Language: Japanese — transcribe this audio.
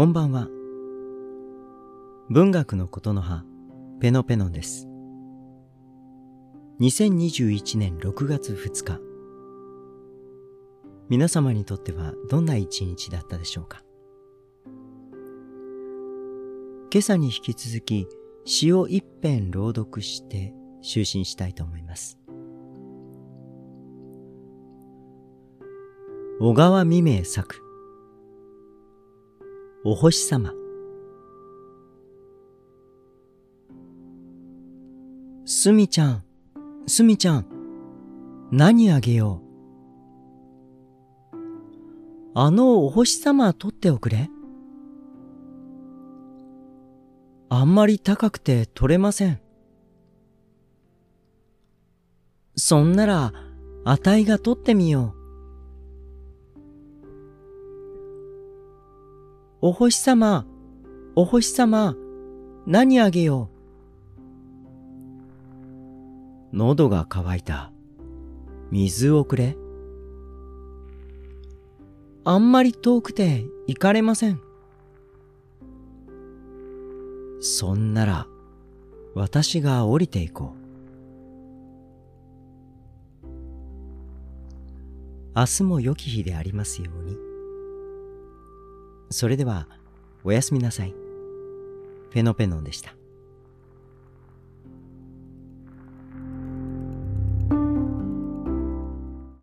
こんばんは。文学のことの葉、ペノペノです。2021年6月2日。皆様にとってはどんな一日だったでしょうか？今朝に引き続き詩を一編朗読して就寝したいと思います。小川未明作お星様すみちゃん、すみちゃん、何あげようあのお星様取っておくれあんまり高くて取れません。そんなら、あたいが取ってみよう。お星様、お星様、何あげよう。喉が渇いた。水をくれ。あんまり遠くて行かれません。そんなら、私が降りていこう。明日も良き日でありますように。それでは、おやすみなさい。フェノペノンでした。